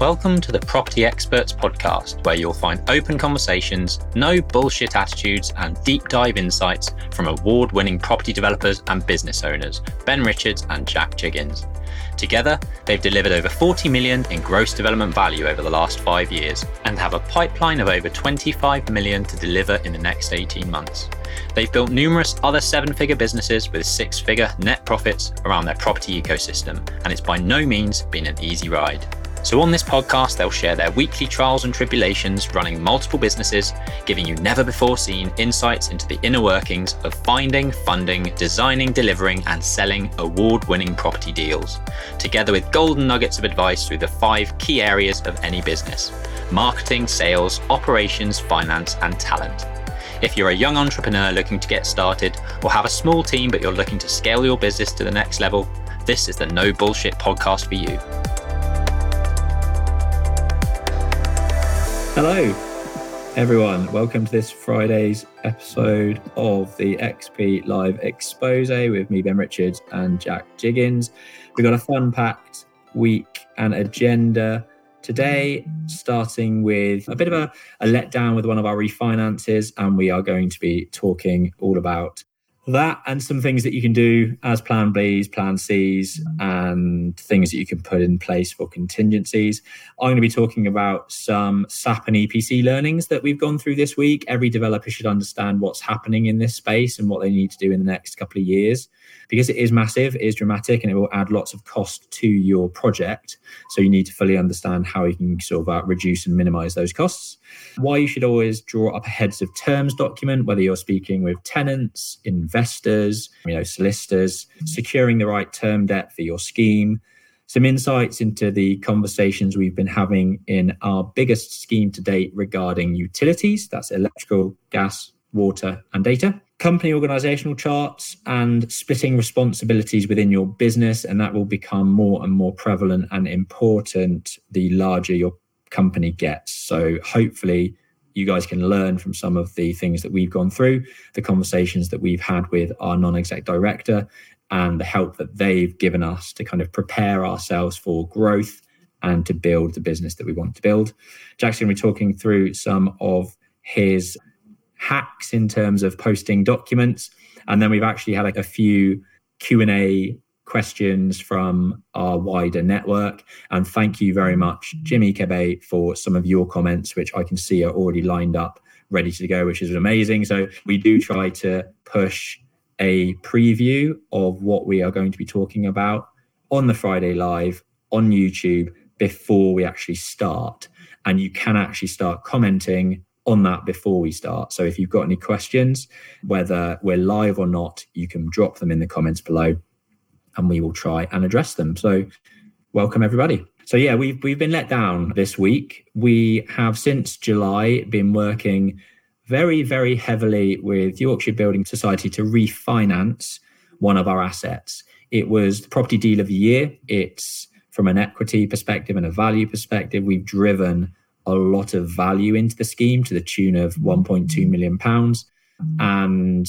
Welcome to the Property Experts Podcast, where you'll find open conversations, no bullshit attitudes, and deep dive insights from award winning property developers and business owners, Ben Richards and Jack Jiggins. Together, they've delivered over 40 million in gross development value over the last five years and have a pipeline of over 25 million to deliver in the next 18 months. They've built numerous other seven figure businesses with six figure net profits around their property ecosystem, and it's by no means been an easy ride. So, on this podcast, they'll share their weekly trials and tribulations running multiple businesses, giving you never before seen insights into the inner workings of finding, funding, designing, delivering, and selling award winning property deals, together with golden nuggets of advice through the five key areas of any business marketing, sales, operations, finance, and talent. If you're a young entrepreneur looking to get started, or have a small team but you're looking to scale your business to the next level, this is the No Bullshit podcast for you. Hello, everyone. Welcome to this Friday's episode of the XP Live Expose with me, Ben Richards, and Jack Jiggins. We've got a fun packed week and agenda today, starting with a bit of a, a letdown with one of our refinances. And we are going to be talking all about that and some things that you can do as plan Bs, plan Cs, and things that you can put in place for contingencies. I'm going to be talking about some SAP and EPC learnings that we've gone through this week. Every developer should understand what's happening in this space and what they need to do in the next couple of years because it is massive, it is dramatic, and it will add lots of cost to your project. So you need to fully understand how you can sort of uh, reduce and minimize those costs. Why you should always draw up a heads of terms document, whether you're speaking with tenants, investors, you know, solicitors, securing the right term debt for your scheme. Some insights into the conversations we've been having in our biggest scheme to date regarding utilities that's electrical, gas, water, and data company organizational charts and splitting responsibilities within your business. And that will become more and more prevalent and important the larger your company gets. So hopefully, you guys can learn from some of the things that we've gone through, the conversations that we've had with our non exec director, and the help that they've given us to kind of prepare ourselves for growth and to build the business that we want to build. Jackson, we're talking through some of his hacks in terms of posting documents. And then we've actually had like a few Q&A questions from our wider network. And thank you very much, Jimmy Kebe, for some of your comments, which I can see are already lined up, ready to go, which is amazing. So we do try to push a preview of what we are going to be talking about on the Friday Live on YouTube before we actually start. And you can actually start commenting on that before we start. So if you've got any questions, whether we're live or not, you can drop them in the comments below and we will try and address them. So welcome everybody. So yeah, we've we've been let down this week. We have since July been working very very heavily with Yorkshire Building Society to refinance one of our assets. It was the property deal of the year. It's from an equity perspective and a value perspective, we've driven a lot of value into the scheme to the tune of 1.2 million pounds and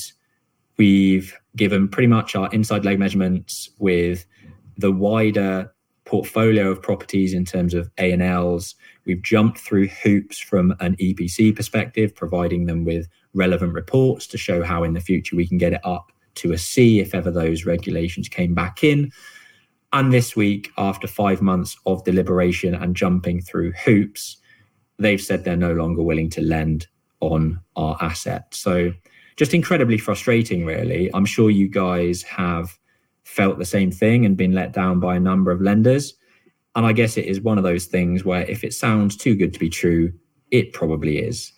we've given pretty much our inside leg measurements with the wider portfolio of properties in terms of A&Ls we've jumped through hoops from an EPC perspective providing them with relevant reports to show how in the future we can get it up to a C if ever those regulations came back in and this week after 5 months of deliberation and jumping through hoops they've said they're no longer willing to lend on our asset. So just incredibly frustrating, really. I'm sure you guys have felt the same thing and been let down by a number of lenders. And I guess it is one of those things where if it sounds too good to be true, it probably is.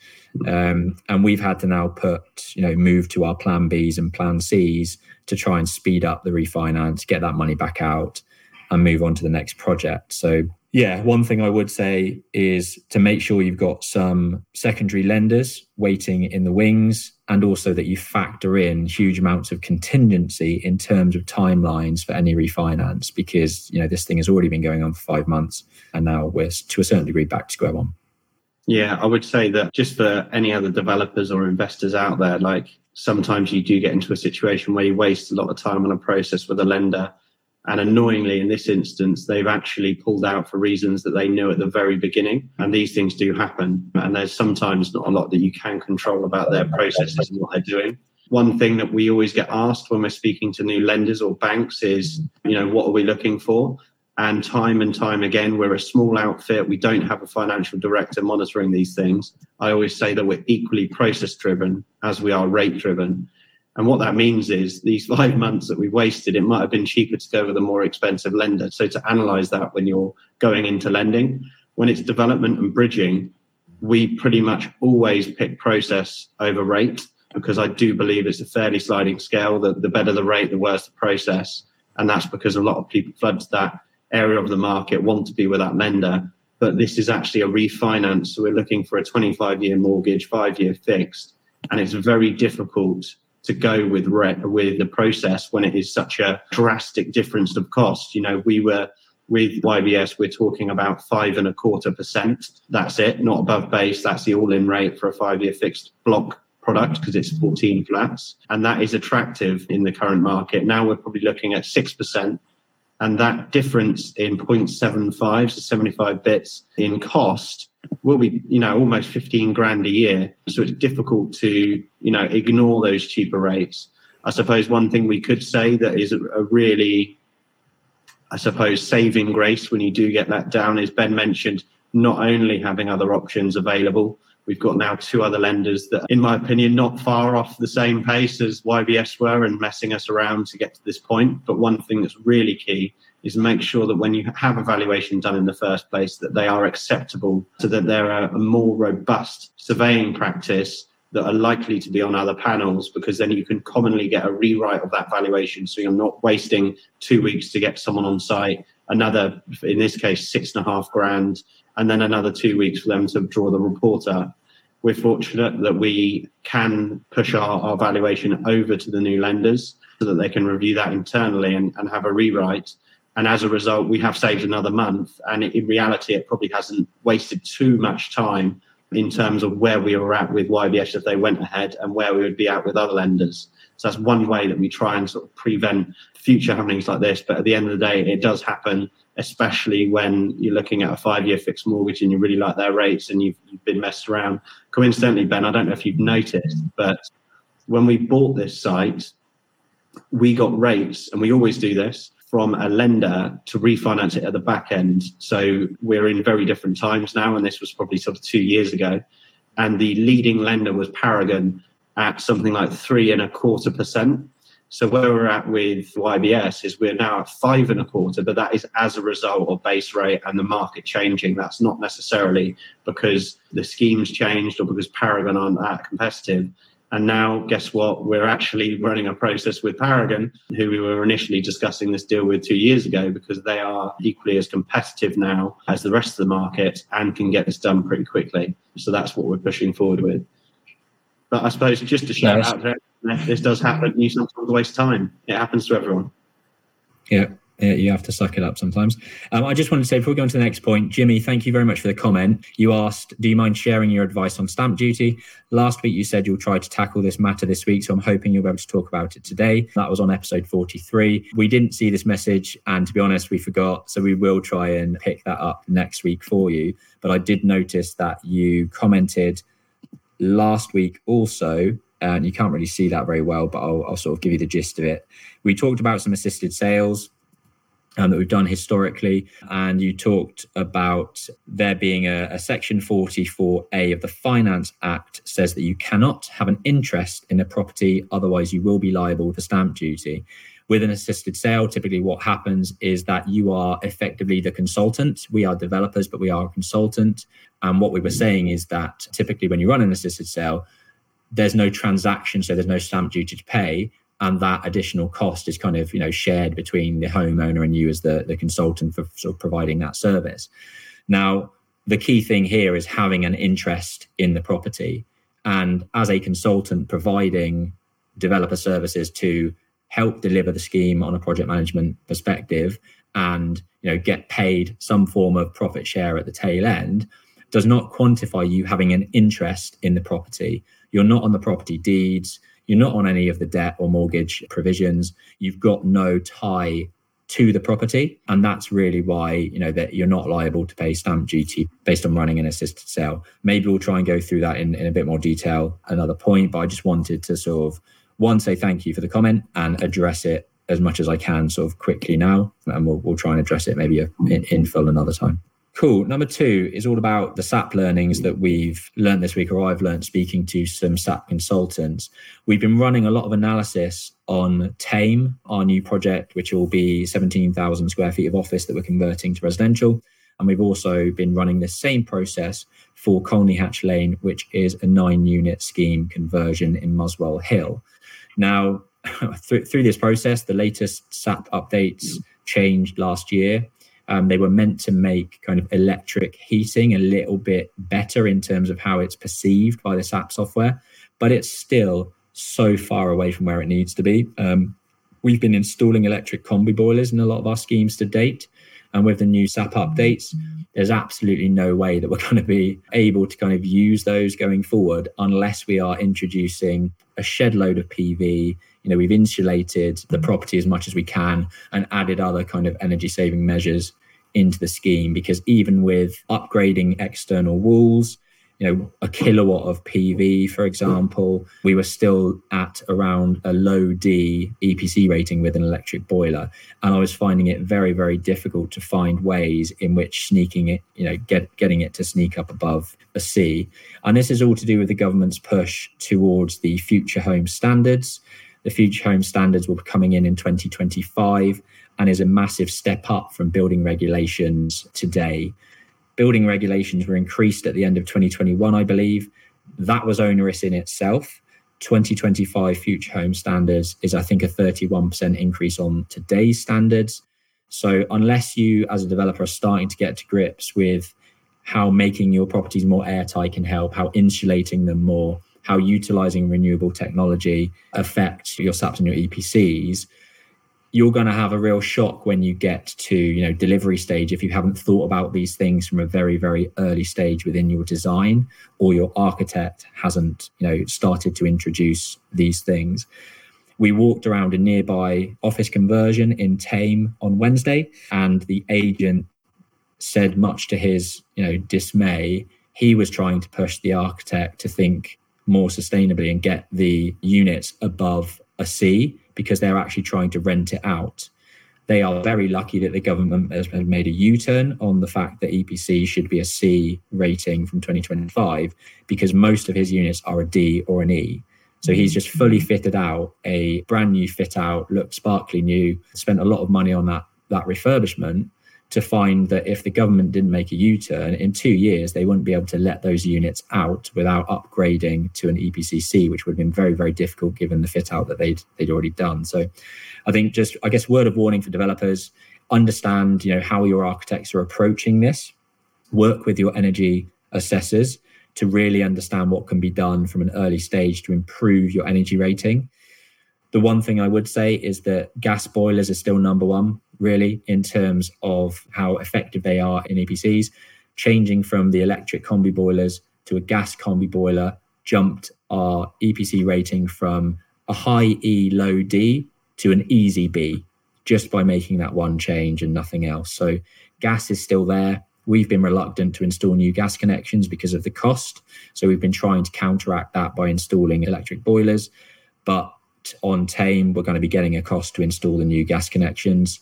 Um, and we've had to now put, you know, move to our plan Bs and plan Cs to try and speed up the refinance, get that money back out, and move on to the next project. So yeah, one thing I would say is to make sure you've got some secondary lenders waiting in the wings and also that you factor in huge amounts of contingency in terms of timelines for any refinance because you know this thing has already been going on for 5 months and now we're to a certain degree back to square one. Yeah, I would say that just for any other developers or investors out there like sometimes you do get into a situation where you waste a lot of time on a process with a lender And annoyingly, in this instance, they've actually pulled out for reasons that they knew at the very beginning. And these things do happen. And there's sometimes not a lot that you can control about their processes and what they're doing. One thing that we always get asked when we're speaking to new lenders or banks is, you know, what are we looking for? And time and time again, we're a small outfit. We don't have a financial director monitoring these things. I always say that we're equally process driven as we are rate driven. And what that means is these five months that we've wasted, it might have been cheaper to go with a more expensive lender. So to analyze that when you're going into lending, when it's development and bridging, we pretty much always pick process over rate because I do believe it's a fairly sliding scale. The, the better the rate, the worse the process. And that's because a lot of people flood that area of the market, want to be with that lender. But this is actually a refinance. So we're looking for a 25 year mortgage, five year fixed. And it's very difficult to go with re- with the process when it is such a drastic difference of cost. You know, we were with YBS, we're talking about five and a quarter percent. That's it, not above base. That's the all-in rate for a five-year fixed block product because it's 14 flats, and that is attractive in the current market. Now we're probably looking at six percent. And that difference in 0.75 to 75 bits in cost will be, you know, almost 15 grand a year. So it's difficult to, you know, ignore those cheaper rates. I suppose one thing we could say that is a, a really, I suppose, saving grace when you do get that down is Ben mentioned not only having other options available, we've got now two other lenders that, in my opinion, not far off the same pace as YBS were and messing us around to get to this point. But one thing that's really key is make sure that when you have a valuation done in the first place, that they are acceptable, so that they're a, a more robust surveying practice that are likely to be on other panels because then you can commonly get a rewrite of that valuation so you're not wasting two weeks to get someone on site another in this case six and a half grand and then another two weeks for them to draw the report up we're fortunate that we can push our, our valuation over to the new lenders so that they can review that internally and, and have a rewrite and as a result, we have saved another month. And in reality, it probably hasn't wasted too much time in terms of where we were at with YBS if they went ahead and where we would be at with other lenders. So that's one way that we try and sort of prevent future happenings like this. But at the end of the day, it does happen, especially when you're looking at a five-year fixed mortgage and you really like their rates and you've, you've been messed around. Coincidentally, Ben, I don't know if you've noticed, but when we bought this site, we got rates, and we always do this from a lender to refinance it at the back end. So we're in very different times now, and this was probably sort of two years ago. And the leading lender was Paragon at something like three and a quarter percent. So where we're at with YBS is we're now at five and a quarter, but that is as a result of base rate and the market changing. That's not necessarily because the schemes changed or because Paragon aren't that competitive. And now, guess what? We're actually running a process with Paragon, who we were initially discussing this deal with two years ago, because they are equally as competitive now as the rest of the market and can get this done pretty quickly. So that's what we're pushing forward with. But I suppose just to shout out there, this does happen. You sometimes waste time. It happens to everyone. Yeah you have to suck it up sometimes. Um, I just wanted to say before we go on to the next point, Jimmy, thank you very much for the comment. You asked, do you mind sharing your advice on stamp duty? Last week you said you'll try to tackle this matter this week, so I'm hoping you'll be able to talk about it today. That was on episode 43. We didn't see this message, and to be honest, we forgot, so we will try and pick that up next week for you. But I did notice that you commented last week also and you can't really see that very well, but I'll, I'll, sort of give you the gist of it. We talked about some assisted sales um, that we've done historically. And you talked about there being a, a, section 44A of the Finance Act says that you cannot have an interest in a property, otherwise, you will be liable for stamp duty. With an assisted sale, typically what happens is that you are effectively the consultant. We are developers, but we are a consultant. And what we were saying is that typically when you run an assisted sale, there's no transaction, so there's no stamp duty to pay and that additional cost is kind of you know shared between the homeowner and you as the, the consultant for sort of providing that service now the key thing here is having an interest in the property and as a consultant providing developer services to help deliver the scheme on a project management perspective and you know get paid some form of profit share at the tail end does not quantify you having an interest in the property you're not on the property deeds you're not on any of the debt or mortgage provisions. You've got no tie to the property. And that's really why, you know, that you're not liable to pay stamp duty based on running an assisted sale. Maybe we'll try and go through that in, in a bit more detail another point, but I just wanted to sort of one say thank you for the comment and address it as much as I can sort of quickly now. And we'll, we'll try and address it maybe in, in full another time. Cool. Number two is all about the SAP learnings that we've learned this week, or I've learned speaking to some SAP consultants. We've been running a lot of analysis on Thame, our new project, which will be 17,000 square feet of office that we're converting to residential. And we've also been running the same process for Colney Hatch Lane, which is a nine unit scheme conversion in Muswell Hill. Now, through, through this process, the latest SAP updates changed last year um, they were meant to make kind of electric heating a little bit better in terms of how it's perceived by the SAP software, but it's still so far away from where it needs to be. Um, we've been installing electric combi boilers in a lot of our schemes to date. And with the new SAP updates, there's absolutely no way that we're going to be able to kind of use those going forward unless we are introducing a shed load of PV. You know, we've insulated the property as much as we can and added other kind of energy saving measures into the scheme because even with upgrading external walls, you know, a kilowatt of PV, for example, we were still at around a low D EPC rating with an electric boiler. And I was finding it very, very difficult to find ways in which sneaking it, you know, get, getting it to sneak up above a C. And this is all to do with the government's push towards the future home standards. The future home standards will be coming in in 2025 and is a massive step up from building regulations today. Building regulations were increased at the end of 2021, I believe. That was onerous in itself. 2025 future home standards is, I think, a 31% increase on today's standards. So, unless you as a developer are starting to get to grips with how making your properties more airtight can help, how insulating them more, how utilizing renewable technology affects your SAPs and your EPCs, you're going to have a real shock when you get to you know delivery stage if you haven't thought about these things from a very very early stage within your design or your architect hasn't you know started to introduce these things. We walked around a nearby office conversion in Thame on wednesday and the agent said much to his you know dismay he was trying to push the architect to think more sustainably and get the units above a c because they're actually trying to rent it out. They are very lucky that the government has made a U turn on the fact that EPC should be a C rating from 2025 because most of his units are a D or an E. So he's just fully mm-hmm. fitted out a brand new fit out, looked sparkly new, spent a lot of money on that that refurbishment to find that if the government didn't make a U-turn in two years, they wouldn't be able to let those units out without upgrading to an EPCC, which would have been very, very difficult given the fit out that they'd they'd already done. So, I think just I guess word of warning for developers: understand you know how your architects are approaching this. Work with your energy assessors to really understand what can be done from an early stage to improve your energy rating. The one thing I would say is that gas boilers are still number one really, in terms of how effective they are in EPCs. Changing from the electric combi boilers to a gas combi boiler jumped our EPC rating from a high E, low D to an easy B just by making that one change and nothing else. So gas is still there. We've been reluctant to install new gas connections because of the cost. So we've been trying to counteract that by installing electric boilers. But on Thame, we're going to be getting a cost to install the new gas connections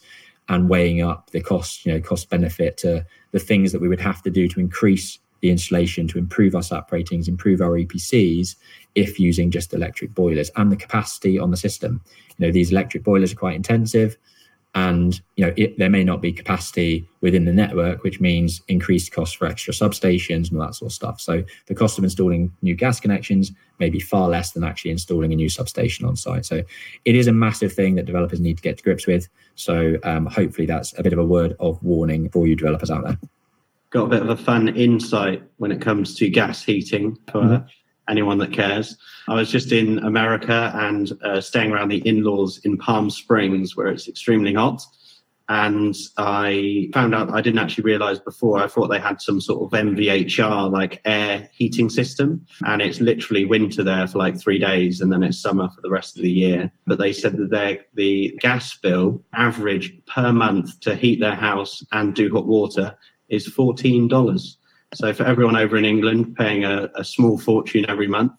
and weighing up the cost, you know, cost benefit to the things that we would have to do to increase the installation to improve our SAP ratings, improve our EPCs, if using just electric boilers and the capacity on the system. You know, these electric boilers are quite intensive and you know it, there may not be capacity within the network which means increased costs for extra substations and all that sort of stuff. So the cost of installing new gas connections may be far less than actually installing a new substation on site. So it is a massive thing that developers need to get to grips with. So um, hopefully that's a bit of a word of warning for you developers out there. Got a bit of a fun insight when it comes to gas heating for mm-hmm anyone that cares. I was just in America and uh, staying around the in laws in Palm Springs where it's extremely hot. and I found out I didn't actually realize before. I thought they had some sort of MVHR like air heating system, and it's literally winter there for like three days, and then it's summer for the rest of the year. But they said that their the gas bill average per month to heat their house and do hot water is fourteen dollars. So for everyone over in England paying a, a small fortune every month,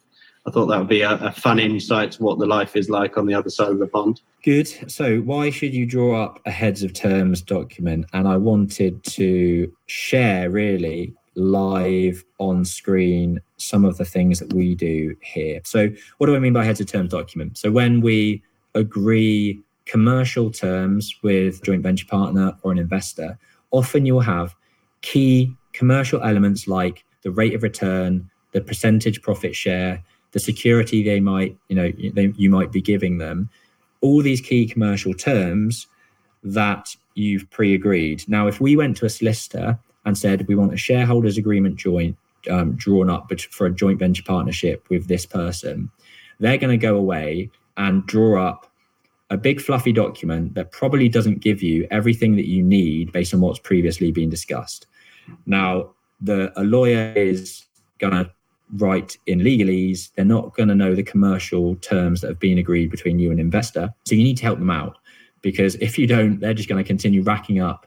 I thought that would be a, a, fun insight to what the life is like on the other side of the pond. Good. So, why should you draw up a heads of terms document? And I wanted to share really live on screen some of the things that we do here. So, what do I mean by heads of terms document? So, when we agree commercial terms with joint venture partner or an investor, often you'll have key commercial elements like the rate of return, the percentage profit share the security they might, you know, they, you might be giving them, all these key commercial terms that you've pre-agreed. Now, if we went to a solicitor and said we want a shareholders agreement joint um, drawn up for a joint venture partnership with this person, they're going to go away and draw up a big fluffy document that probably doesn't give you everything that you need based on what's previously been discussed. Now, the a lawyer is going to write in legalese. They're not going to know the commercial terms that have been agreed between you and investor. So you need to help them out because if you don't, they're just going to continue racking up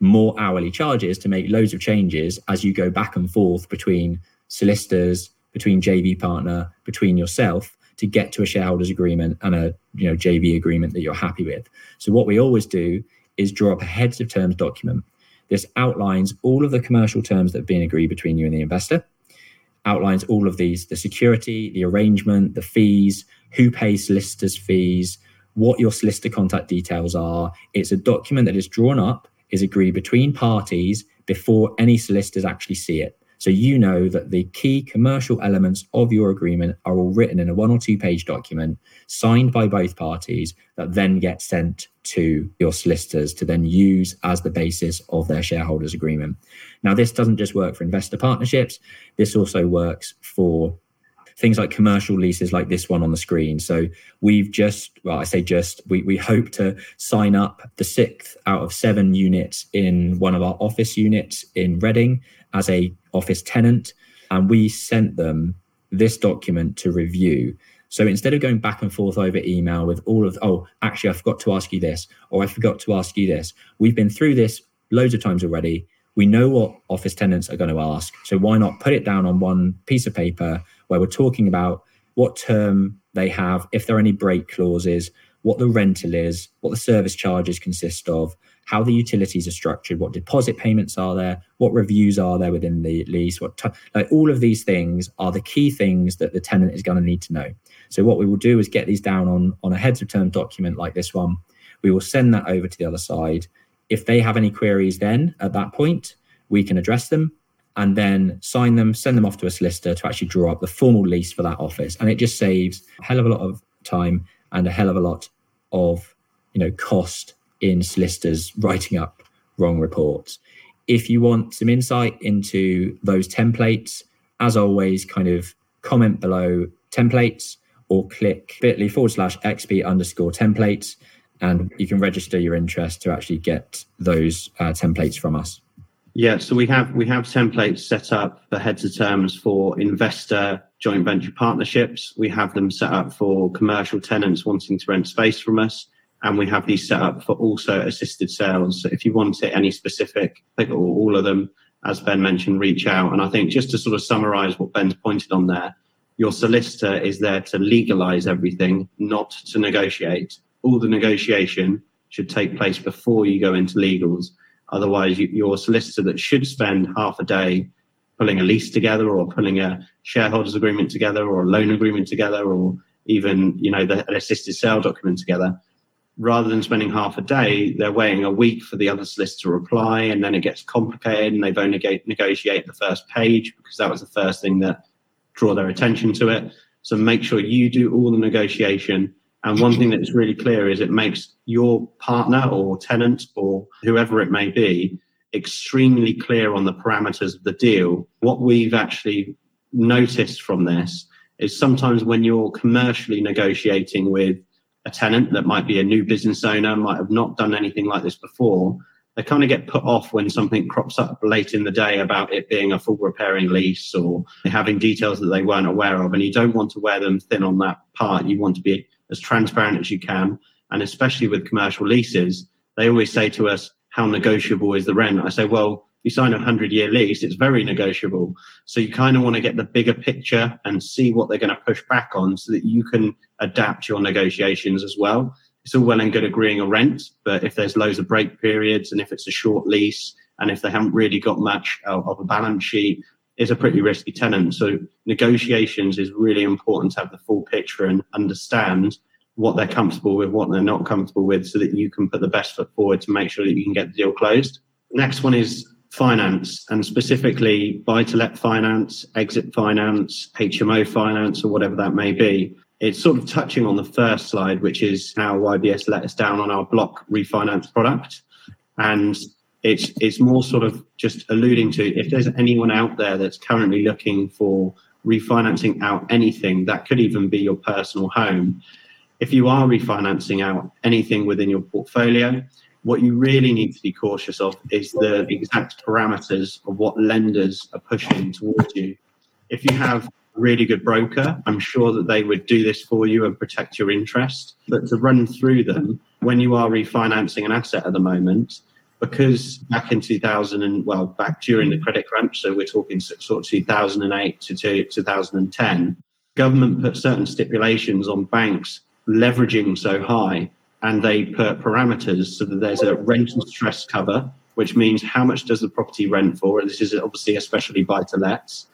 more hourly charges to make loads of changes as you go back and forth between solicitors, between JV partner, between yourself to get to a shareholders agreement and a you know JV agreement that you're happy with. So what we always do is draw up a heads of terms document. This outlines all of the commercial terms that have been agreed between you and the investor outlines all of these the security, the arrangement, the fees, who pays solicitors' fees, what your solicitor contact details are. It's a document that is drawn up, is agreed between parties before any solicitors actually see it. So you know that the key commercial elements of your agreement are all written in a one or two page document signed by both parties that then get sent to your solicitors to then use as the basis of their shareholders agreement. Now, this doesn't just work for investor partnerships, this also works for things like commercial leases like this one on the screen. So we've just, well, I say just, we, we hope to sign up the sixth out of seven units in one of our office units in Reading as a office tenant. And we sent them this document to review. So instead of going back and forth over email with all of, oh, actually, I forgot to ask you this, or I forgot to ask you this, we've been through this loads of times already. We know what office tenants are going to ask. So why not put it down on one piece of paper where we're talking about what term they have, if there are any break clauses, what the rental is, what the service charges consist of, how the utilities are structured, what deposit payments are there, what reviews are there within the lease, what t- like all of these things are the key things that the tenant is going to need to know. So what we will do is get these down on on a heads of term document like this one. We will send that over to the other side if they have any queries, then at that point, we can address them and then sign them, send them off to a solicitor to actually draw up the formal lease for that office. And it just saves a hell of a lot of time and a hell of a lot of you know cost in solicitors writing up wrong reports. If you want some insight into those templates, as always, kind of comment below templates or click bit.ly forward slash xp underscore templates and you can register your interest to actually get those uh, templates from us. Yeah, so we have we have templates set up for heads of terms for investor joint venture partnerships. We have them set up for commercial tenants wanting to rent space from us, and we have these set up for also assisted sales. So if you want it any specific, pick all of them. As Ben mentioned, reach out. And I think just to sort of summarize what Ben's pointed on there, your solicitor is there to legalize everything, not to negotiate all the negotiation should take place before you go into legals. Otherwise, you, your solicitor that should spend half a day pulling a lease together or pulling a shareholders agreement together or a loan agreement together or even you know the, an assisted sale document together rather than spending half a day they're waiting a week for the other solicitor to reply and then it gets complicated and they've only negotiate the first page because that was the first thing that draw their attention to it so make sure you do all the negotiation and one thing that's really clear is it makes your partner or tenant or whoever it may be extremely clear on the parameters of the deal. What we've actually noticed from this is sometimes when you're commercially negotiating with a tenant that might be a new business owner, might have not done anything like this before, they kind of get put off when something crops up late in the day about it being a full repairing lease or having details that they weren't aware of. And you don't want to wear them thin on that part. You want to be as transparent as you can. And especially with commercial leases, they always say to us, How negotiable is the rent? I say, Well, you sign a 100 year lease, it's very negotiable. So you kind of want to get the bigger picture and see what they're going to push back on so that you can adapt your negotiations as well it's all well and good agreeing a rent, but if there's loads of break periods and if it's a short lease and if they haven't really got much of a balance sheet, it's a pretty mm-hmm. risky tenant. So negotiations is really important to have the full picture and understand what they're comfortable with, what they're not comfortable with, so that you can put the best foot forward to make sure that you can get the deal closed. Next one is finance and specifically buy to let finance, exit finance, HMO finance, or whatever that may be it's sort of touching on the first slide, which is how YBS let us down on our block refinance product. And it's it's more sort of just alluding to if there's anyone out there that's currently looking for refinancing out anything, that could even be your personal home. If you are refinancing out anything within your portfolio, what you really need to be cautious of is the exact parameters of what lenders are pushing towards you. If you have a really good broker, I'm sure that they would do this for you and protect your interest. But to run through them when you are refinancing an asset at the moment, because back in 2000 and well, back during the credit crunch, so we're talking sort of 2008 to 2010, government put certain stipulations on banks leveraging so high, and they put parameters so that there's a rental stress cover, which means how much does the property rent for? and This is obviously especially buy to lets.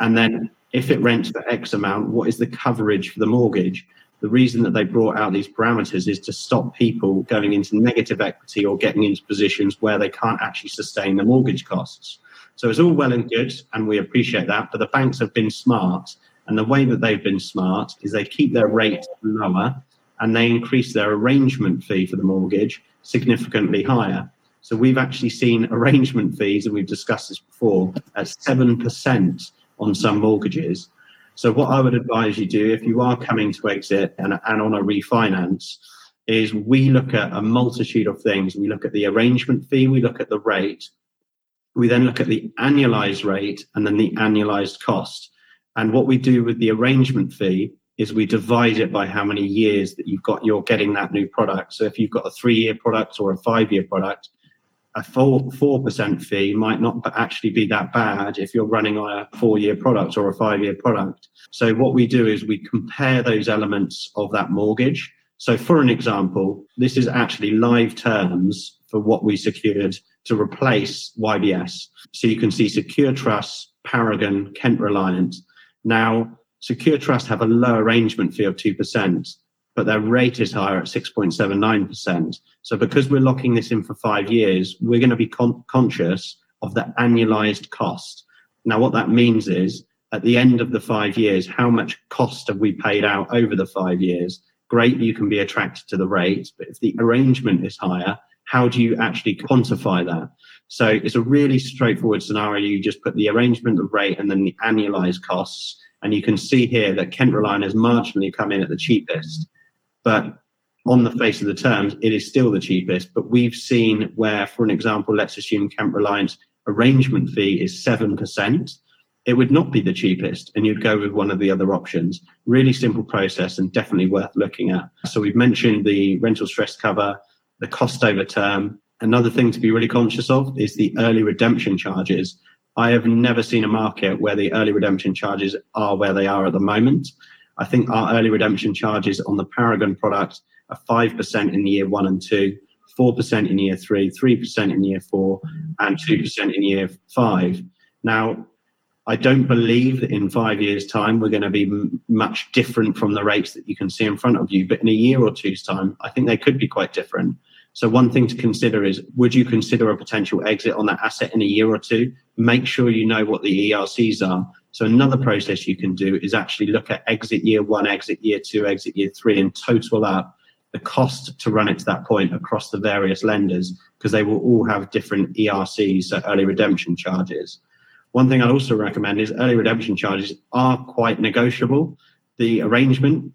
And then if it rents for X amount, what is the coverage for the mortgage? The reason that they brought out these parameters is to stop people going into negative equity or getting into positions where they can't actually sustain the mortgage costs. So it's all well and good, and we appreciate that. But the banks have been smart, and the way that they've been smart is they keep their rate lower and they increase their arrangement fee for the mortgage significantly higher. So we've actually seen arrangement fees, and we've discussed this before, at 7% on some mortgages. So what I would advise you do if you are coming to exit and, and on a refinance is we look at a multitude of things. We look at the arrangement fee, we look at the rate, we then look at the annualized rate and then the annualized cost. And what we do with the arrangement fee is we divide it by how many years that you've got you're getting that new product. So if you've got a three year product or a five year product, a four four percent fee might not actually be that bad if you're running on a four year product or a five year product. So what we do is we compare those elements of that mortgage. So for an example, this is actually live terms for what we secured to replace YBS. So you can see Secure Trust, Paragon, Kent Reliance. Now, Secure Trust have a low arrangement fee of 2% but their rate is higher at 6.79%. So because we're locking this in for five years, we're going to be con- conscious of the annualized cost. Now, what that means is at the end of the five years, how much cost have we paid out over the five years? Great, you can be attracted to the rate, but if the arrangement is higher, how do you actually quantify that? So it's a really straightforward scenario. You just put the arrangement, the rate, and then the annualized costs. And you can see here that Kent Reliance has marginally come in at the cheapest. But on the face of the terms, it is still the cheapest. But we've seen where, for an example, let's assume Kent Reliance arrangement fee is 7%. It would not be the cheapest, and you'd go with one of the other options. Really simple process and definitely worth looking at. So, we've mentioned the rental stress cover, the cost over term. Another thing to be really conscious of is the early redemption charges. I have never seen a market where the early redemption charges are where they are at the moment. I think our early redemption charges on the Paragon product are 5% in year one and two, 4% in year three, 3% in year four, and 2% in year five. Now, I don't believe that in five years' time we're going to be m- much different from the rates that you can see in front of you. But in a year or two's time, I think they could be quite different. So, one thing to consider is would you consider a potential exit on that asset in a year or two? Make sure you know what the ERCs are so another process you can do is actually look at exit year one, exit year two, exit year three, and total up the cost to run it to that point across the various lenders because they will all have different ERCs, so early redemption charges. One thing I'd also recommend is early redemption charges are quite negotiable. The arrangement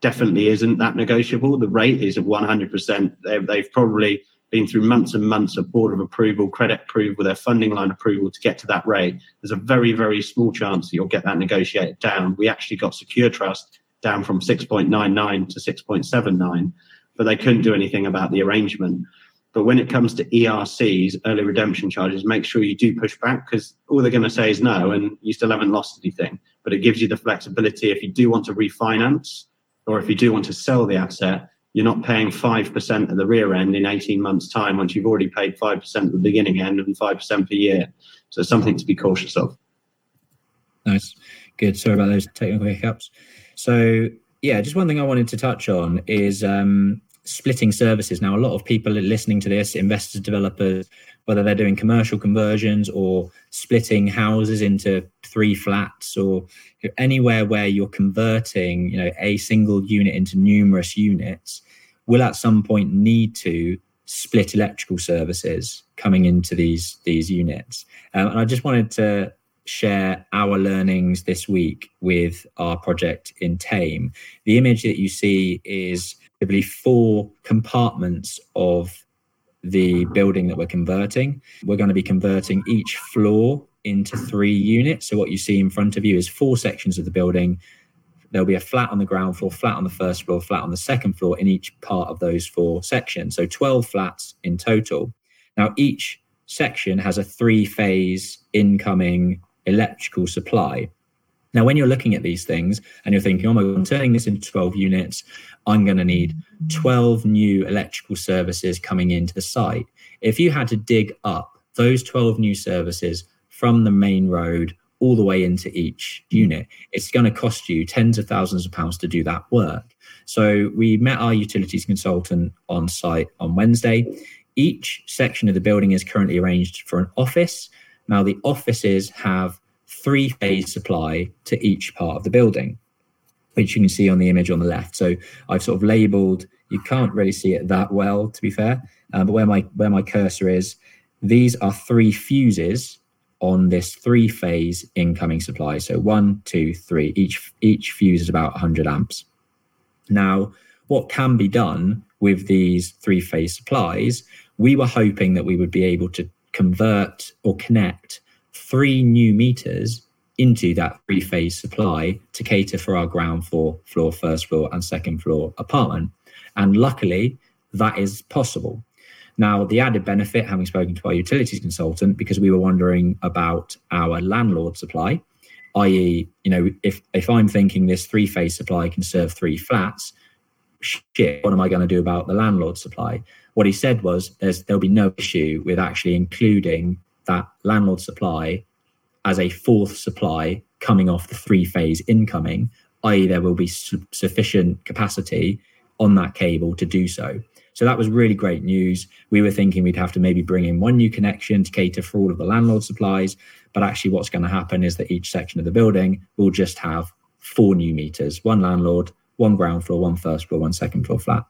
definitely isn't that negotiable. The rate is at 100%. They've, they've probably been through months and months of board of approval, credit approval, their funding line approval to get to that rate. There's a very, very small chance that you'll get that negotiated down. We actually got Secure Trust down from 6.99 to 6.79, but they couldn't do anything about the arrangement. But when it comes to ERCs, early redemption charges, make sure you do push back because all they're going to say is no, and you still haven't lost anything. But it gives you the flexibility if you do want to refinance or if you do want to sell the asset, you're not paying 5% at the rear end in 18 months' time once you've already paid 5% at the beginning end and 5% per year. So something to be cautious of. Nice. Good. Sorry about those technical hiccups. So, yeah, just one thing I wanted to touch on is um, splitting services. Now, a lot of people are listening to this, investors, developers, whether they're doing commercial conversions or splitting houses into three flats or anywhere where you're converting, you know, a single unit into numerous units, will at some point need to split electrical services coming into these these units. Um, and I just wanted to share our learnings this week with our project in Thame. The image that you see is basically four compartments of the building that we're converting. We're going to be converting each floor into three units. So what you see in front of you is four sections of the building. There'll be a flat on the ground floor, flat on the first floor, flat on the second floor in each part of those four sections. So 12 flats in total. Now each section has a three phase incoming electrical supply. Now, when you're looking at these things and you're thinking, oh my God, I'm turning this into 12 units, I'm going to need 12 new electrical services coming into the site. If you had to dig up those 12 new services from the main road all the way into each unit, it's going to cost you tens of thousands of pounds to do that work. So we met our utilities consultant on site on Wednesday. Each section of the building is currently arranged for an office. Now, the offices have three phase supply to each part of the building, which you can see on the image on the left. So I've sort of labeled, you can't really see it that well, to be fair, uh, but where my, where my cursor is, these are three fuses on this three phase incoming supply. So one, two, three, each, each fuse is about 100 amps. Now, what can be done with these three phase supplies, we were hoping that we would be able to convert or connect three new meters into that three phase supply to cater for our ground floor, floor, first floor, and second floor apartment. And luckily, that is possible. Now, the added benefit, having spoken to our utilities consultant, because we were wondering about our landlord supply, i.e., you know, if if I'm thinking this three phase supply can serve three flats, shit, what am I going to do about the landlord supply? What he said was there'll be no issue with actually including that landlord supply as a fourth supply coming off the three phase incoming, i.e., there will be su- sufficient capacity on that cable to do so. So that was really great news. We were thinking we'd have to maybe bring in one new connection to cater for all of the landlord supplies. But actually, what's going to happen is that each section of the building will just have four new meters one landlord, one ground floor, one first floor, one second floor flat.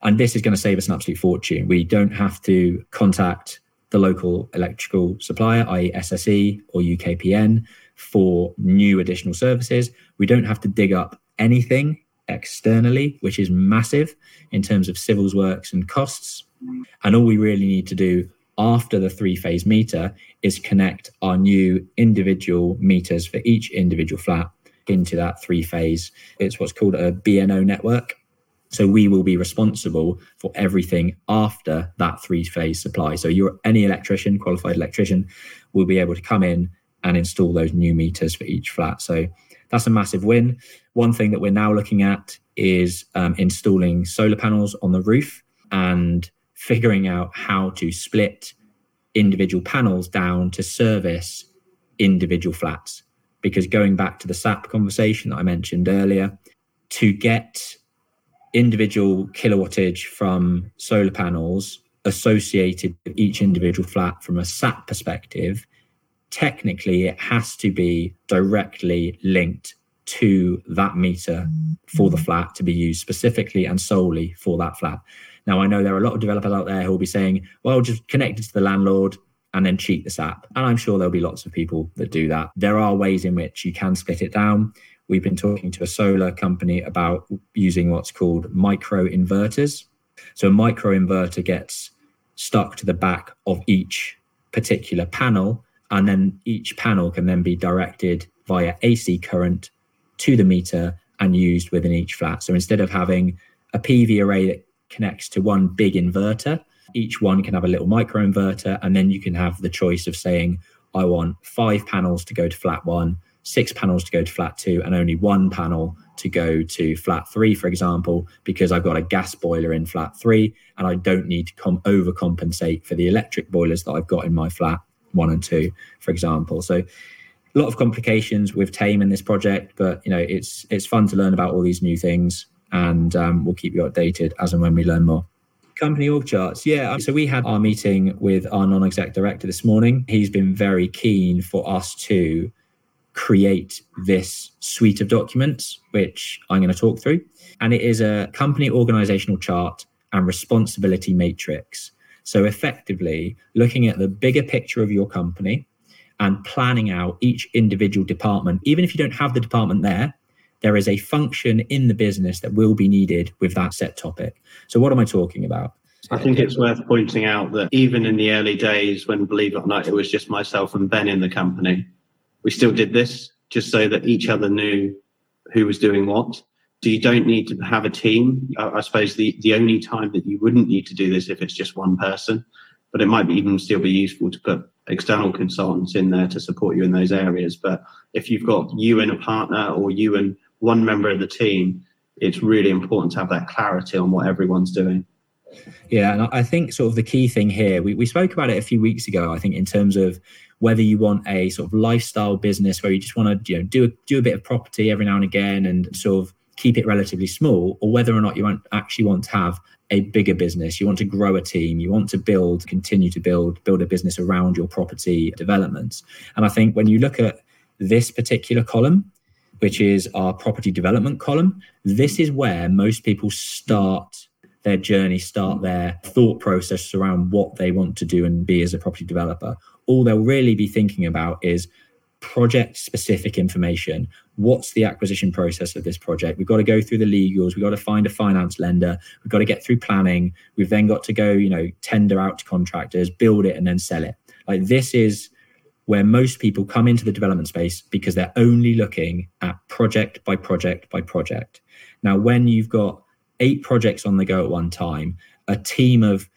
And this is going to save us an absolute fortune. We don't have to contact the local electrical supplier, i.e., SSE or UKPN, for new additional services. We don't have to dig up anything externally, which is massive in terms of civils works and costs. And all we really need to do after the three phase meter is connect our new individual meters for each individual flat into that three phase. It's what's called a BNO network. So we will be responsible for everything after that three phase supply. So you're any electrician, qualified electrician, will be able to come in and install those new meters for each flat. So that's a massive win. One thing that we're now looking at is um, installing solar panels on the roof and figuring out how to split individual panels down to service individual flats. Because going back to the SAP conversation that I mentioned earlier, to get individual kilowattage from solar panels associated with each individual flat from a SAP perspective, technically it has to be directly linked to that meter for the flat to be used specifically and solely for that flat. Now, I know there are a lot of developers out there who will be saying, well, just connect it to the landlord and then cheat the SAP. And I'm sure there'll be lots of people that do that. There are ways in which you can split it down. we've been talking to a solar company about using what's called micro inverters. So a micro inverter gets stuck to the back of each particular panel, and then each panel can then be directed via AC current to the meter and used within each flat. So instead of having a PV array that connects to one big inverter, each one can have a little micro inverter, and then you can have the choice of saying, I want five panels to go to flat one, six panels to go to flat two, and only one panel to go to flat three, for example, because I've got a gas boiler in flat three and I don't need to come overcompensate for the electric boilers that I've got in my flat one and two, for example. So a lot of complications with Thame in this project, but you know it's it's fun to learn about all these new things, and um, we'll keep you updated as and when we learn more. Company org charts, yeah. So we had our meeting with our non-exec director this morning. He's been very keen for us to create this suite of documents, which I'm going to talk through, and it is a company organizational chart and responsibility matrix. So effectively, looking at the bigger picture of your company and planning out each individual department, even if you don't have the department there, there is a function in the business that will be needed with that set topic. So, what am I talking about? I think it's worth pointing out that even in the early days, when believe it or not, it was just myself and Ben in the company, we still did this just so that each other knew who was doing what. So you don't need to have a team. I suppose the, the only time that you wouldn't need to do this if it's just one person, but it might be even still be useful to put external consultants in there to support you in those areas. But if you've got you and a partner or you and one member of the team, it's really important to have that clarity on what everyone's doing. Yeah, and I think sort of the key thing here, we, we spoke about it a few weeks ago, I think, in terms of whether you want a sort of lifestyle business where you just want to you know do a, do a bit of property every now and again and sort of keep it relatively small, or whether or not you actually want to have a bigger business, you want to grow a team, you want to build, continue to build, build a business around your property developments. And I think when you look at this particular column, which is our property development column, this is where most people start their journey, start their thought process around what they want to do and be as a property developer. All they'll really be thinking about is project specific information. What's the acquisition process of this project? We've got to go through the legals. We've got to find a finance lender. We've got to get through planning. We've then got to go, you know, tender out to contractors, build it, and then sell it. Like this is where most people come into the development space because they're only looking at project by project by project. Now, when you've got eight projects on the go at one time, a team of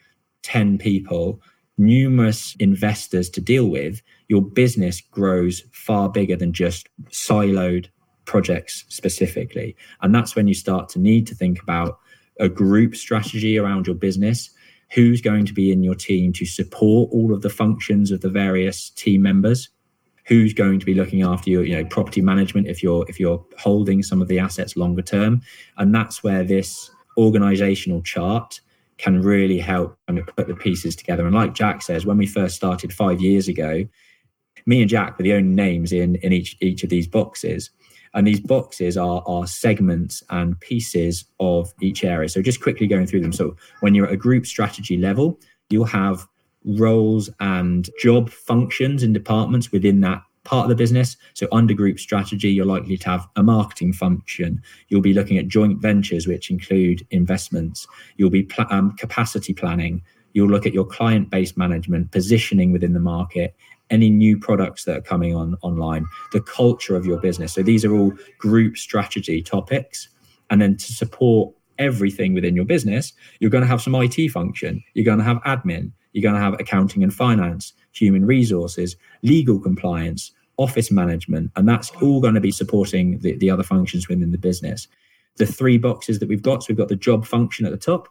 10 people, numerous investors to deal with, your business grows far bigger than just siloed projects specifically. And that's when you start to need to think about a group strategy around your business. Who's going to be in your team to support all of the functions of the various team members? Who's going to be looking after your, you know, property management if you're if you're holding some of the assets longer term? And that's where this organizational chart can really help kind of put the pieces together. And like Jack says, when we first started five years ago, me and Jack were the only names in in each each of these boxes. And these boxes are, are segments and pieces of each area. So just quickly going through them. So when you're at a group strategy level, you'll have roles and job functions and departments within that part of the business. So, under group strategy, you're likely to have a marketing function. You'll be looking at joint ventures, which include investments. You'll be pl- um, capacity planning. You'll look at your client based management, positioning within the market, any new products that are coming on online, the culture of your business. So, these are all group strategy topics. And then to support everything within your business, you're going to have some IT function, you're going to have admin, you're going to have accounting and finance, human resources, legal compliance, office management, and that's all going to be supporting the, the other functions within the business. The three boxes that we've got so we've got the job function at the top,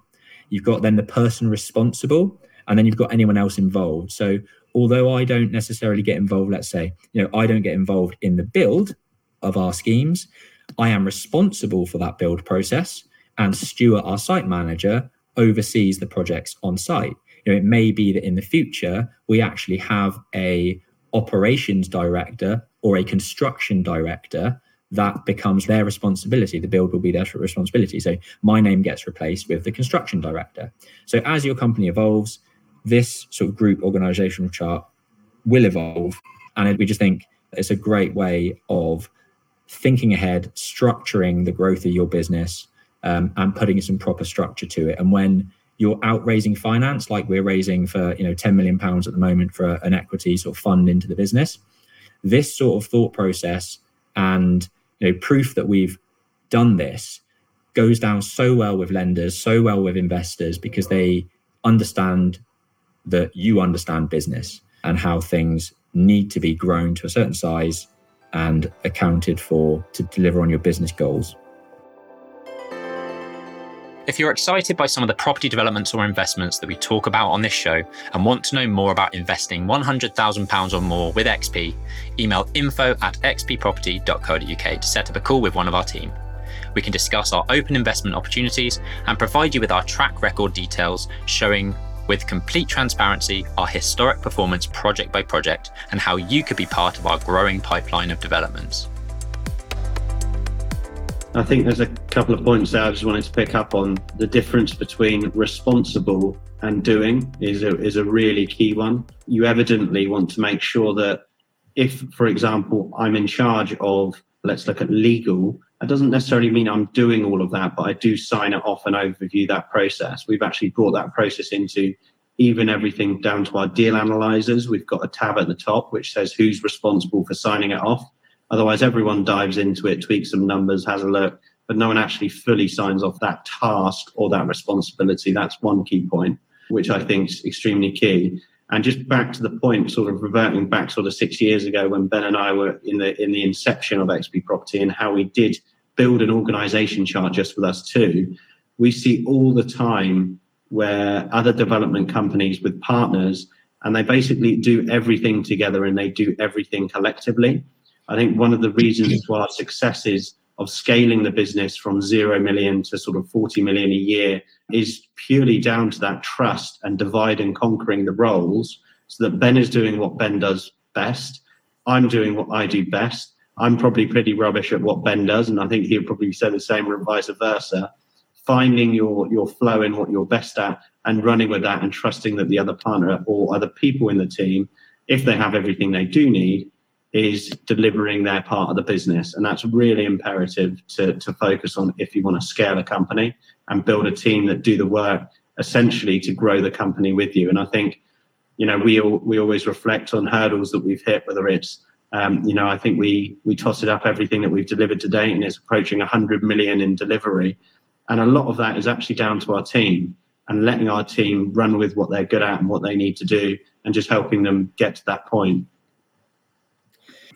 you've got then the person responsible, and then you've got anyone else involved. So, although I don't necessarily get involved, let's say, you know, I don't get involved in the build of our schemes, I am responsible for that build process, and Stuart, our site manager, oversees the projects on site. You know, it may be that in the future we actually have a operations director or a construction director that becomes their responsibility. The build will be their responsibility. So my name gets replaced with the construction director. So as your company evolves, this sort of group organizational chart will evolve. And we just think it's a great way of thinking ahead, structuring the growth of your business, um, and putting some proper structure to it. And when you're out raising finance, like we're raising for you know 10 million pounds at the moment for an equity sort of fund into the business, this sort of thought process and you know proof that we've done this goes down so well with lenders, so well with investors because they understand that you understand business and how things need to be grown to a certain size and accounted for to deliver on your business goals. If you're excited by some of the property developments or investments that we talk about on this show and want to know more about investing £100,000 or more with XP, email info at xpproperty.co.uk to set up a call with one of our team. We can discuss our open investment opportunities and provide you with our track record details showing with complete transparency our historic performance project by project and how you could be part of our growing pipeline of developments. I think there's a couple of points there I just wanted to pick up on. The difference between responsible and doing is a, is a really key one. You evidently want to make sure that if, for example, I'm in charge of, let's look at legal, that doesn't necessarily mean I'm doing all of that, but I do sign it off and overview that process. We've actually brought that process into even everything down to our deal analyzers. We've got a tab at the top which says who's responsible for signing it off. Otherwise, everyone dives into it, tweaks some numbers, has a look, but no one actually fully signs off that task or that responsibility. That's one key point, which I think is extremely key. And just back to the point, sort of reverting back sort of six years ago when Ben and I were in the in the inception of XP Property and how we did build an organization chart just with us too. We see all the time where other development companies with partners and they basically do everything together and they do everything collectively. I think one of the reasons for our successes of scaling the business from zero million to sort of 40 million a year is purely down to that trust and divide and conquering the roles so that Ben is doing what Ben does best. I'm doing what I do best. I'm probably pretty rubbish at what Ben does, and I think he'll probably say the same or vice versa. Finding your your flow in what you're best at and running with that and trusting that the other partner or other people in the team, if they have everything they do need, is delivering their part of the business. And that's really imperative to, to focus on if you want to scale a company and build a team that do the work essentially to grow the company with you. And I think, you know, we we always reflect on hurdles that we've hit, whether it's um, you know, I think we we totted up everything that we've delivered to date, and it's approaching 100 million in delivery. And a lot of that is actually down to our team and letting our team run with what they're good at and what they need to do, and just helping them get to that point.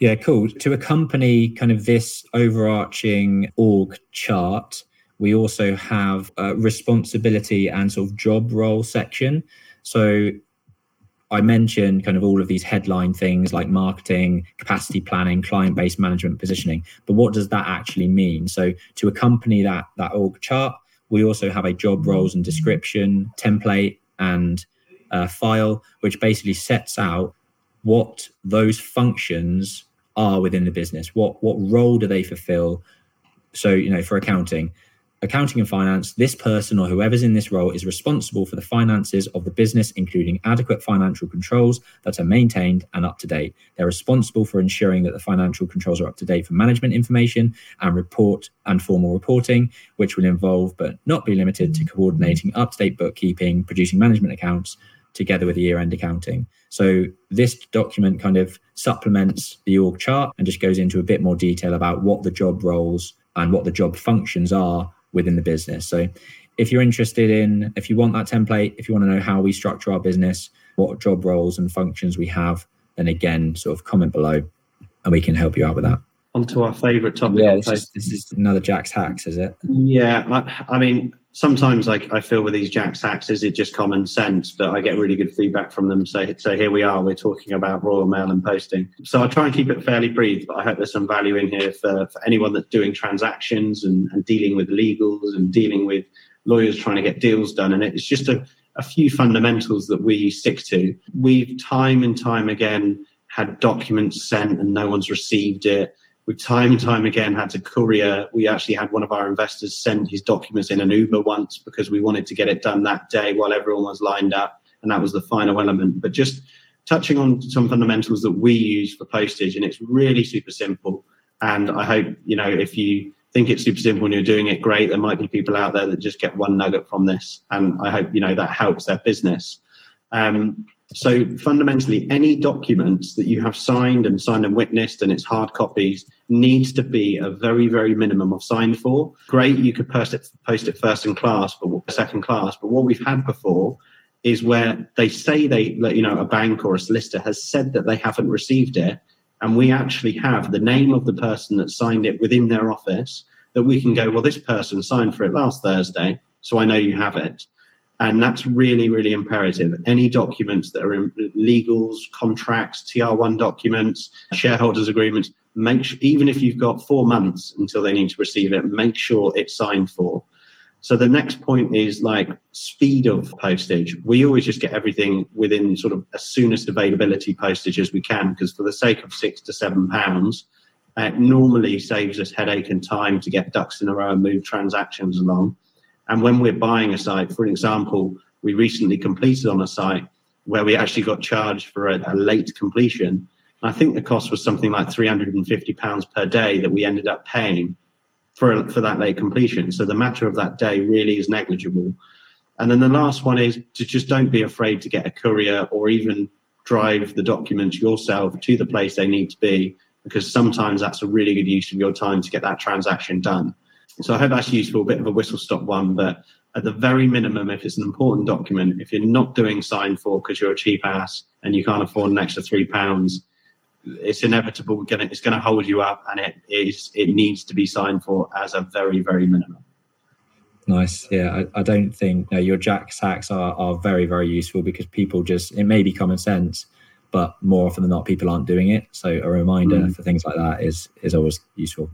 Yeah, cool. To accompany kind of this overarching org chart, we also have a responsibility and sort of job role section. So I mentioned kind of all of these headline things like marketing, capacity planning, client-based management, positioning. But what does that actually mean? So to accompany that that org chart, we also have a job roles and description template and uh, file, which basically sets out what those functions are within the business. What what role do they fulfill? So you know, for accounting, accounting and finance, this person or whoever's in this role is responsible for the finances of the business, including adequate financial controls that are maintained and up to date. They're responsible for ensuring that the financial controls are up to date for management information and report and formal reporting, which will involve but not be limited to coordinating up to date bookkeeping, producing management accounts together with the year end accounting. So this document kind of supplements the org chart and just goes into a bit more detail about what the job roles and what the job functions are within the business. So if you're interested in, if you want that template, if you want to know how we structure our business, what job roles and functions we have, then again, sort of comment below and we can help you out with that. On to our favourite topic. Yeah, this is, this is, another Jack's hacks, is it? Yeah, I, I mean, sometimes like I feel with these Jack's hacks, is it just common sense? But I get really good feedback from them. So, so here we are, we're talking about Royal Mail and posting. So I try and keep it fairly brief, but I hope there's some value in here for, for anyone that's doing transactions and, and dealing with legals and dealing with lawyers trying to get deals done. And it's just a, a few fundamentals that we stick to. We've time and time again had documents sent and no one's received it We've time and time again had to courier. We actually had one of our investors send his documents in an Uber once because we wanted to get it done that day while everyone was lined up. And that was the final element. But just touching on some fundamentals that we use for postage, and it's really super simple. And I hope, you know, if you think it's super simple and you're doing it great, there might be people out there that just get one nugget from this. And I hope, you know, that helps their business. Um, so fundamentally, any documents that you have signed and signed and witnessed and it's hard copies needs to be a very, very minimum of signed for. Great, you could post it, post it first in class, but second class. But what we've had before is where they say they, you know, a bank or a solicitor has said that they haven't received it, and we actually have the name of the person that signed it within their office. That we can go, well, this person signed for it last Thursday, so I know you have it. And that's really, really imperative. Any documents that are in legals, contracts, TR1 documents, shareholders agreements, make sure, even if you've got four months until they need to receive it, make sure it's signed for. So the next point is like speed of postage. We always just get everything within sort of as soonest availability postage as we can, because for the sake of six to seven pounds, it normally saves us headache and time to get ducks in a row and move transactions along. And when we're buying a site, for example, we recently completed on a site where we actually got charged for a, a late completion. I think the cost was something like £350 per day that we ended up paying for, for that late completion. So the matter of that day really is negligible. And then the last one is to just don't be afraid to get a courier or even drive the documents yourself to the place they need to be, because sometimes that's a really good use of your time to get that transaction done. So I hope that's useful, a bit of a whistle stop one, but at the very minimum, if it's an important document, if you're not doing sign for because you're a cheap ass and you can't afford an extra three pounds, it's inevitable. It's going to hold you up, and it is. It needs to be signed for as a very, very minimum. Nice. Yeah, I, I don't think know, your Jack's hacks are, are very, very useful because people just it may be common sense, but more often than not, people aren't doing it. So a reminder mm. for things like that is is always useful.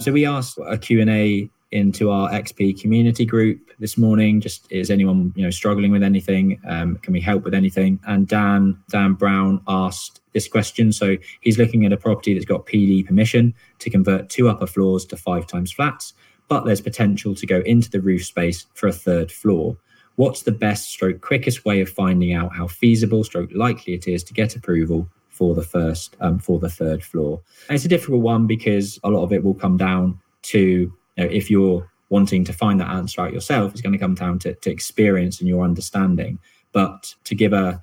So we asked a Q&A into our XP community group this morning. Just is anyone you know struggling with anything? Um, can we help with anything? And Dan Dan Brown asked this question. So he's looking at a property that's got PD permission to convert two upper floors to five times flats, but there's potential to go into the roof space for a third floor. What's the best stroke quickest way of finding out how feasible stroke likely it is to get approval for the first um, for the third floor. And it's a difficult one because a lot of it will come down to know, if you're wanting to find that answer out yourself, it's going to come down to, to experience and your understanding. But to give a,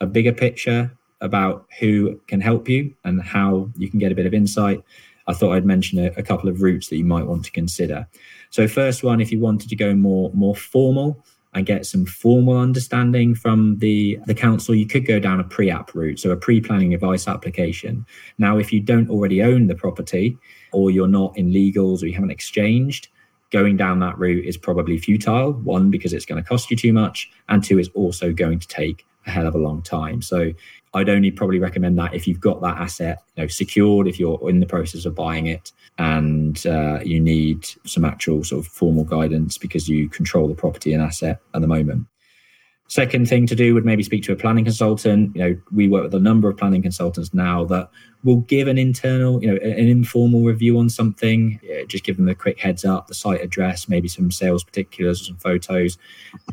a bigger picture about who can help you and how you can get a bit of insight, I thought I'd mention a, a couple of routes that you might want to consider. So, first one, if you wanted to go more more formal, and get some formal understanding from the, the council, you could go down a pre app route, so a pre planning advice application. Now, if you don't already own the property or you're not in legals or you haven't exchanged, going down that route is probably futile. One, because it's going to cost you too much, and two, it's also going to take a hell of a long time. So I'd only probably recommend that if you've got that asset you know, secured, if you're in the process of buying it, and uh, you need some actual sort of formal guidance because you control the property and asset at the moment. Second thing to do would maybe speak to a planning consultant. You know, we work with a number of planning consultants now that will give an internal, you know, an informal review on something. Yeah, just give them a quick heads up, the site address, maybe some sales particulars, some photos.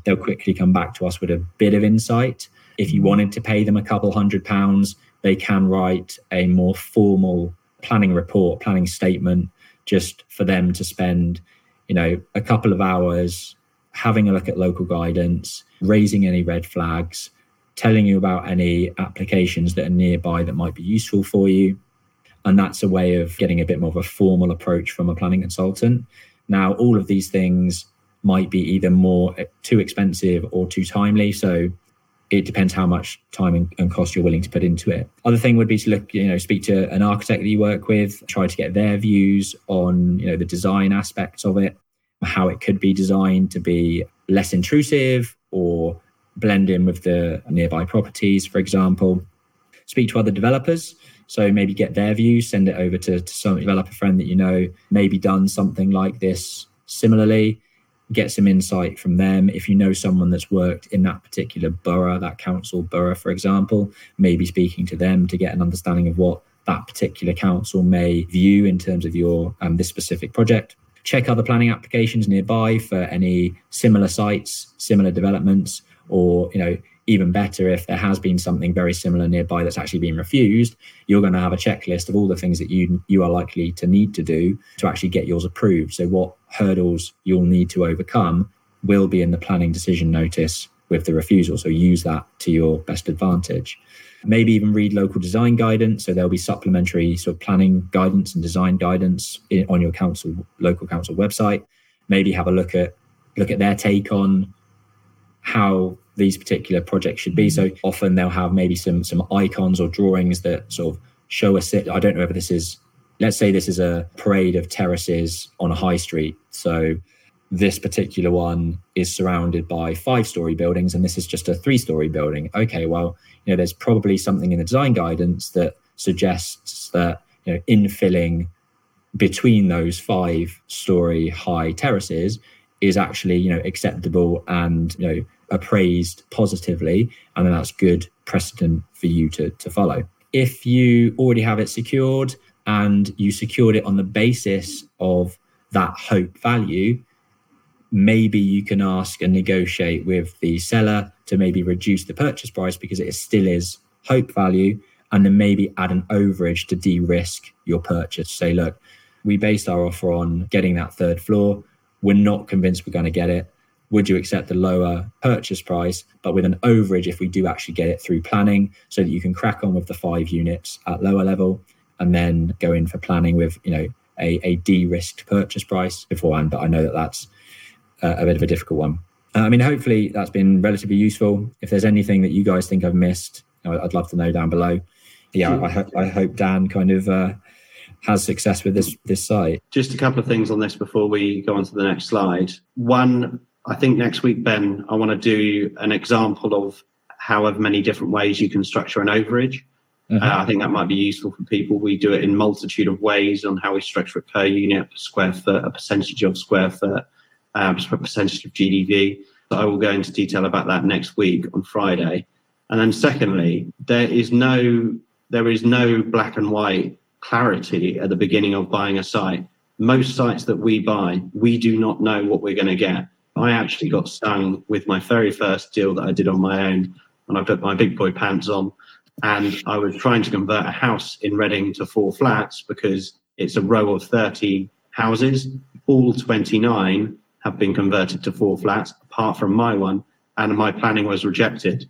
They'll quickly come back to us with a bit of insight if you wanted to pay them a couple hundred pounds, they can write a more formal planning report, planning statement, just for them to spend, you know, a couple of hours having a look at local guidance, raising any red flags, telling you about any applications that are nearby that might be useful for you. And that's a way of getting a bit more of a formal approach from a planning consultant. Now, all of these things might be either more eh, too expensive or too timely. So it depends how much time and, and, cost you're willing to put into it. Other thing would be to look, you know, speak to an architect that you work with, try to get their views on, you know, the design aspects of it, how it could be designed to be less intrusive or blend in with the nearby properties, for example. Speak to other developers. So maybe get their views, send it over to, to some developer friend that you know, maybe done something like this similarly get some insight from them. If you know someone that's worked in that particular borough, that council borough, for example, maybe speaking to them to get an understanding of what that particular council may view in terms of your um, this specific project. Check other planning applications nearby for any similar sites, similar developments, or you know even better if there has been something very similar nearby that's actually been refused you're going to have a checklist of all the things that you you are likely to need to do to actually get yours approved. So what hurdles you'll need to overcome will be in the planning decision notice with the refusal. So use that to your best advantage maybe even read local design guidance so there'll be supplementary sort of planning guidance and design guidance in, on your council local council website maybe have a look at look at their take on how these particular projects should be. So often they'll have maybe some some icons or drawings that sort of show us it. I don't know whether this is let's say this is a parade of terraces on a high street. So this particular one is surrounded by five story buildings and this is just a three story building. Okay, well, you know, there's probably something in the design guidance that suggests that, you know, infilling between those five story high terraces is actually, you know, acceptable and, you know, appraised positively, and then that's good precedent for you to, to follow. If you already have it secured and you secured it on the basis of that hope value, maybe you can ask and negotiate with the seller to maybe reduce the purchase price because it still is hope value, and then maybe add an overage to de risk your purchase. Say, look, we based our offer on getting that third floor. We're not convinced we're going to get it would you accept the lower purchase price, but with an overage if we do actually get it through planning so that you can crack on with the five units at lower level and then go in for planning with, you know, a, a de-risked purchase price beforehand. But I know that that's a, a bit of a difficult one. Uh, I mean, hopefully that's been relatively useful. If there's anything that you guys think I've missed, I'd love to know down below. Yeah, I, hope I hope Dan kind of uh, has success with this this site. Just a couple of things on this before we go on to the next slide. One, I think next week, Ben, I want to do an example of however many different ways you can structure an overage. Mm-hmm. Uh, I think that might be useful for people. We do it in multitude of ways on how we structure it per unit, per square foot, a percentage of square foot, um, a percentage of GDV. So I will go into detail about that next week on Friday. And then secondly, there is no there is no black and white clarity at the beginning of buying a site. Most sites that we buy, we do not know what we're going to get. I actually got stung with my very first deal that I did on my own when I put my big boy pants on. And I was trying to convert a house in Reading to four flats because it's a row of 30 houses. All 29 have been converted to four flats, apart from my one. And my planning was rejected.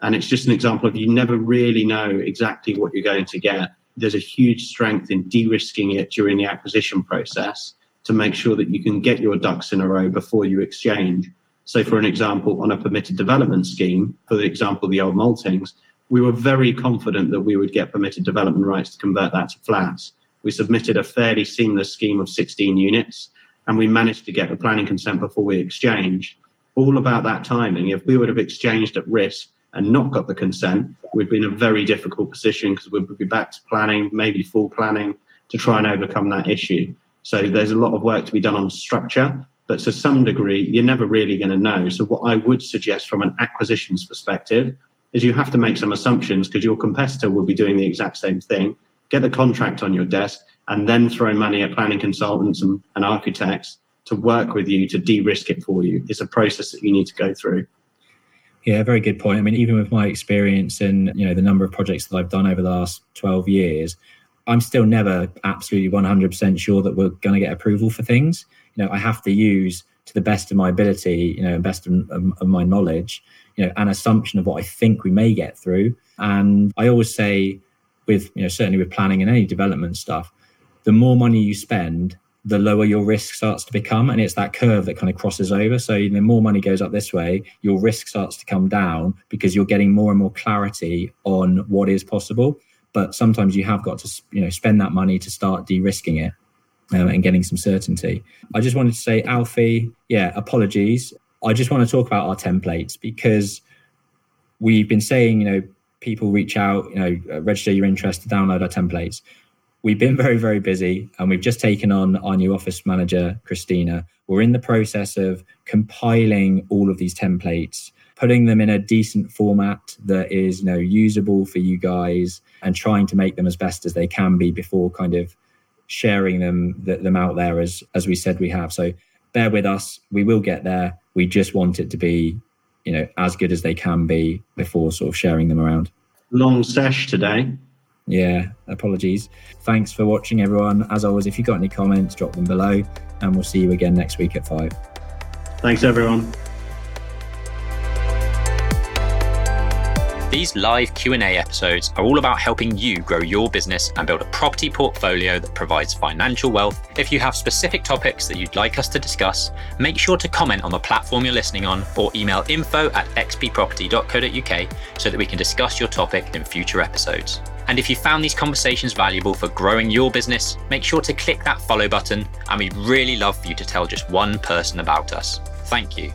And it's just an example of you never really know exactly what you're going to get. There's a huge strength in de risking it during the acquisition process to make sure that you can get your ducks in a row before you exchange. So, for an example, on a permitted development scheme, for the example, the old maltings, we were very confident that we would get permitted development rights to convert that to flats. We submitted a fairly seamless scheme of 16 units, and we managed to get the planning consent before we exchanged. All about that timing. If we would have exchanged at risk and not got the consent, we'd be in a very difficult position because we'd be back to planning, maybe full planning, to try and overcome that issue. So there's a lot of work to be done on structure, but to some degree, you're never really going to know. So what I would suggest from an acquisitions perspective is you have to make some assumptions because your competitor will be doing the exact same thing. Get the contract on your desk and then throw money at planning consultants and, and architects to work with you to de-risk it for you. It's a process that you need to go through. Yeah, very good point. I mean, even with my experience and you know the number of projects that I've done over the last twelve years, I'm still never absolutely 100% sure that we're going to get approval for things. You know, I have to use to the best of my ability, you know, best of, of, my knowledge, you know, an assumption of what I think we may get through. And I always say, with you know, certainly with planning and any development stuff, the more money you spend, the lower your risk starts to become, and it's that curve that kind of crosses over. So the more money goes up this way, your risk starts to come down because you're getting more and more clarity on what is possible but sometimes you have got to you know spend that money to start de-risking it um, and getting some certainty. I just wanted to say, Alfie, yeah, apologies. I just want to talk about our templates because we've been saying, you know, people reach out, you know, uh, register your interest to download our templates. We've been very, very busy and we've just taken on our new office manager, Christina. We're in the process of compiling all of these templates putting them in a decent format that is you know usable for you guys and trying to make them as best as they can be before kind of sharing them them out there as as we said we have so bear with us we will get there we just want it to be you know as good as they can be before sort of sharing them around. Long sesh today. Yeah, apologies. Thanks for watching, everyone. As always, if you've got any comments, drop them below, and we'll see you again next week at five. Thanks, everyone. These live Q&A episodes are all about helping you grow your business and build a property portfolio that provides financial wealth. If you have specific topics that you'd like us to discuss, make sure to comment on the platform you're listening on or email info at xpproperty.co.uk so that we can discuss your topic in future episodes. And if you found these conversations valuable for growing your business, make sure to click that follow button and we'd really love for you to tell just one person about us. Thank you.